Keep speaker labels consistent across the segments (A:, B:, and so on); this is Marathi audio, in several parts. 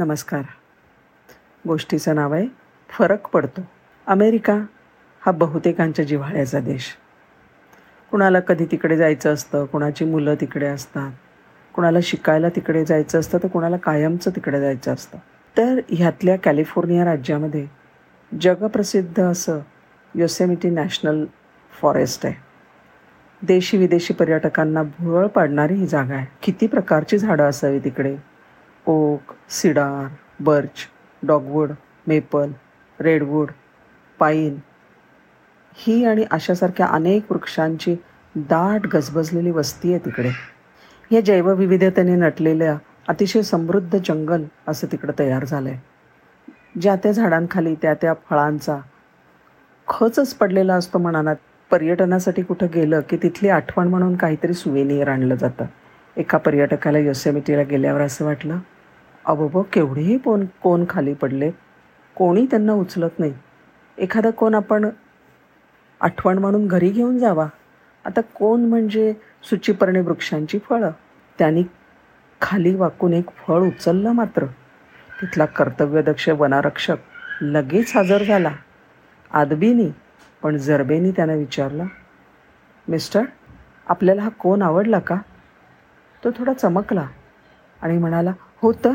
A: नमस्कार. गोष्टीचं नाव आहे फरक पडतो. अमेरिका हा बहुतेकांच्या जिव्हाळ्याचा देश. कुणाला कधी तिकडे जायचं असतं कुणाची मुलं तिकडे असतात कुणाला शिकायला तिकडे जायचं असतं तर कुणाला कायमचं तिकडे जायचं असतं. तर ह्यातल्या कॅलिफोर्निया राज्यामध्ये जगप्रसिद्ध असं योसेमिटी नॅशनल फॉरेस्ट आहे. देशी विदेशी पर्यटकांना भुरळ पाडणारी ही जागा आहे. किती प्रकारची झाडं असावी तिकडे? Oak cedar birch dogwood maple redwood pine. ही आणि अशासारख्या अनेक वृक्षांची दाट गजबजलेली वस्ती आहे तिकडे. या जैवविविधतेने नटलेल्या अतिशय समृद्ध जंगल असं तिकडं तयार झालं आहे ज्या त्या झाडांखाली त्या त्या फळांचा खचच पडलेला असतो म्हणाना पर्यटनासाठी कुठं गेलं की तिथली आठवण म्हणून काहीतरी सुवेनियर आणलं जातं. एका पर्यटकाला योसेमिटीला गेल्यावर असं वाटलं अबोबो केवढेही कोण कोण खाली पडले. कोणी त्यांना उचलत नाही. एखादा कोण आपण आठवण म्हणून घरी घेऊन जावा. आता कोण म्हणजे सुचिपर्णी वृक्षांची फळं? त्यांनी खाली वाकून एक फळ उचललं मात्र. तिथला कर्तव्यदक्ष वनारक्षक लगेच हजर झाला. आदबीनी पण जरबेनी त्यानं विचारलं मिस्टर आपल्याला हा कोण आवडला का? तो थोडा चमकला आणि म्हणाला हो तर.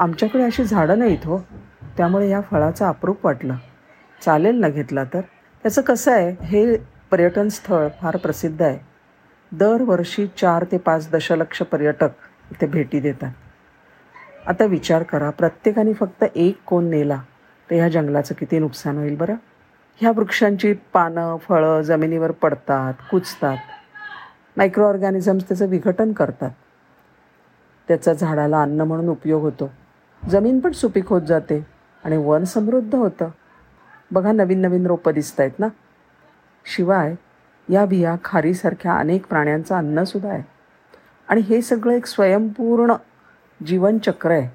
A: आमच्याकडे अशी झाडं नाहीत हो. त्यामुळे या फळाचं अप्रूप वाटलं. चालेल ना घेतला तर. त्याचं कसं आहे हे पर्यटन स्थळ फार प्रसिद्ध आहे. दरवर्षी चार ते पाच दशलक्ष पर्यटक इथे भेटी देतात. आता विचार करा प्रत्येकाने फक्त एक कोण नेला तर ह्या जंगलाचं किती नुकसान होईल बरं? ह्या वृक्षांची पानं फळं जमिनीवर पडतात कुचतात मायक्रो ऑर्गॅनिझम्स त्याचं विघटन करतात. त्याचा झाडाला अन्न म्हणून उपयोग होतो. जमीन पण सुपीक होत जाते आणि वन समृद्ध होतं. बघा नवीन नवीन रोपं दिसत आहेत ना? शिवाय या बिया खारीसारख्या अनेक प्राण्यांचं अन्नसुद्धा आहे. आणि हे सगळं एक स्वयंपूर्ण जीवनचक्र आहे.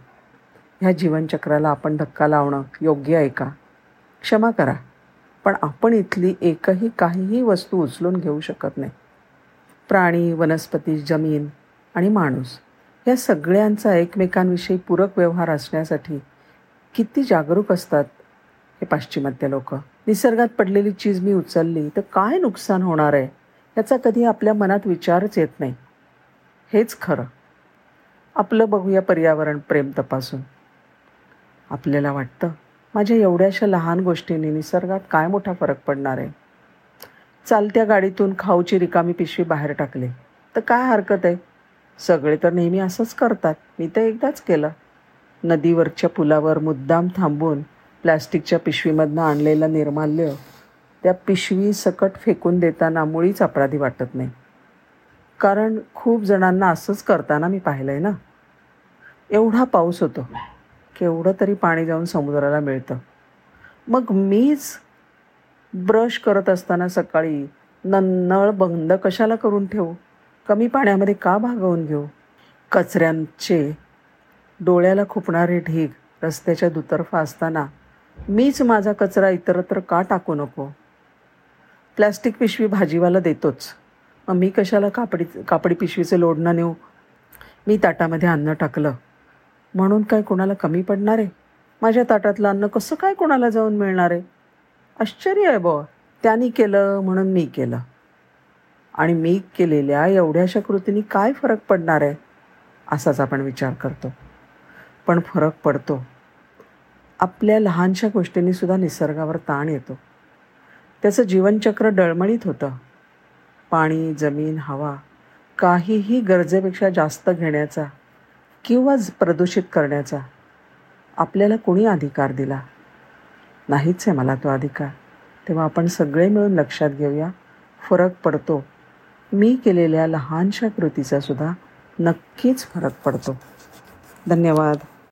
A: ह्या जीवनचक्राला आपण धक्का लावणं योग्य आहे का? क्षमा करा. पण आपण इथली एकही काहीही वस्तू उचलून घेऊ शकत नाही. प्राणी वनस्पती जमीन आणि माणूस. या सगळ्यांचा एकमेकांविषयी पूरक व्यवहार असण्यासाठी किती जागरूक असतात हे पाश्चिमात्य लोक. निसर्गात पडलेली चीज मी उचलली तर काय नुकसान होणार आहे? याचा कधी आपल्या मनात विचारच येत नाही. हेच खरं. आपलं बघूया पर्यावरण प्रेम तपासून. आपल्याला वाटतं माझ्या एवढ्याशा लहान गोष्टींनी निसर्गात काय मोठा फरक पडणार आहे? चालत्या गाडीतून खाऊची रिकामी पिशवी बाहेर टाकली. तर काय हरकत आहे? सगळे तर नेहमी असंच करतात. मी तर एकदाच केलं. नदीवरच्या पुलावर मुद्दाम थांबून प्लॅस्टिकच्या पिशवीमधनं आणलेलं निर्माल्य त्या पिशवी सकट फेकून देताना मुळीच अपराधी वाटत नाही. कारण खूप जणांना असंच करताना मी पाहिलं आहे ना. एवढा पाऊस होतो. केवढं तरी पाणी जाऊन समुद्राला मिळतं. मग मीच ब्रश करत असताना सकाळी नन्नळ नळ बंद कशाला करून ठेवू? कमी पाण्यामध्ये का भागवून घेऊ? कचऱ्यांचे डोळ्याला खुपणारे ढीग रस्त्याच्या दुतर्फा असताना मीच माझा कचरा इतरत्र का टाकू नको? प्लॅस्टिक पिशवी भाजीवाला देतोच. मग मी कशाला कापडी कापडी पिशवीचं लोडणं नेऊ? मी ताटामध्ये अन्न टाकलं. म्हणून काय कोणाला कमी पडणार आहे? माझ्या ताटातलं अन्न कसं काय कोणाला जाऊन मिळणार आहे? आश्चर्य आहे बॉ त्यांनी केलं म्हणून मी केलं. आणि मी केलेल्या एवढ्याशा कृतींनी काय फरक पडणार आहे? असाच आपण विचार करतो. पण फरक पडतो. आपल्या लहानशा गोष्टींनीसुद्धा निसर्गावर ताण येतो. त्याचं जीवनचक्र डळमळीत होतं. पाणी जमीन हवा काहीही गरजेपेक्षा जास्त घेण्याचा किंवा प्रदूषित करण्याचा आपल्याला कुणी अधिकार दिला? नाहीच आहे मला तो अधिकार. तेव्हा आपण सगळे मिळून लक्षात घेऊया फरक पडतो मी केलेल्या लहानशा कृतीचा सुद्धा नक्कीच फरक पडतो. धन्यवाद.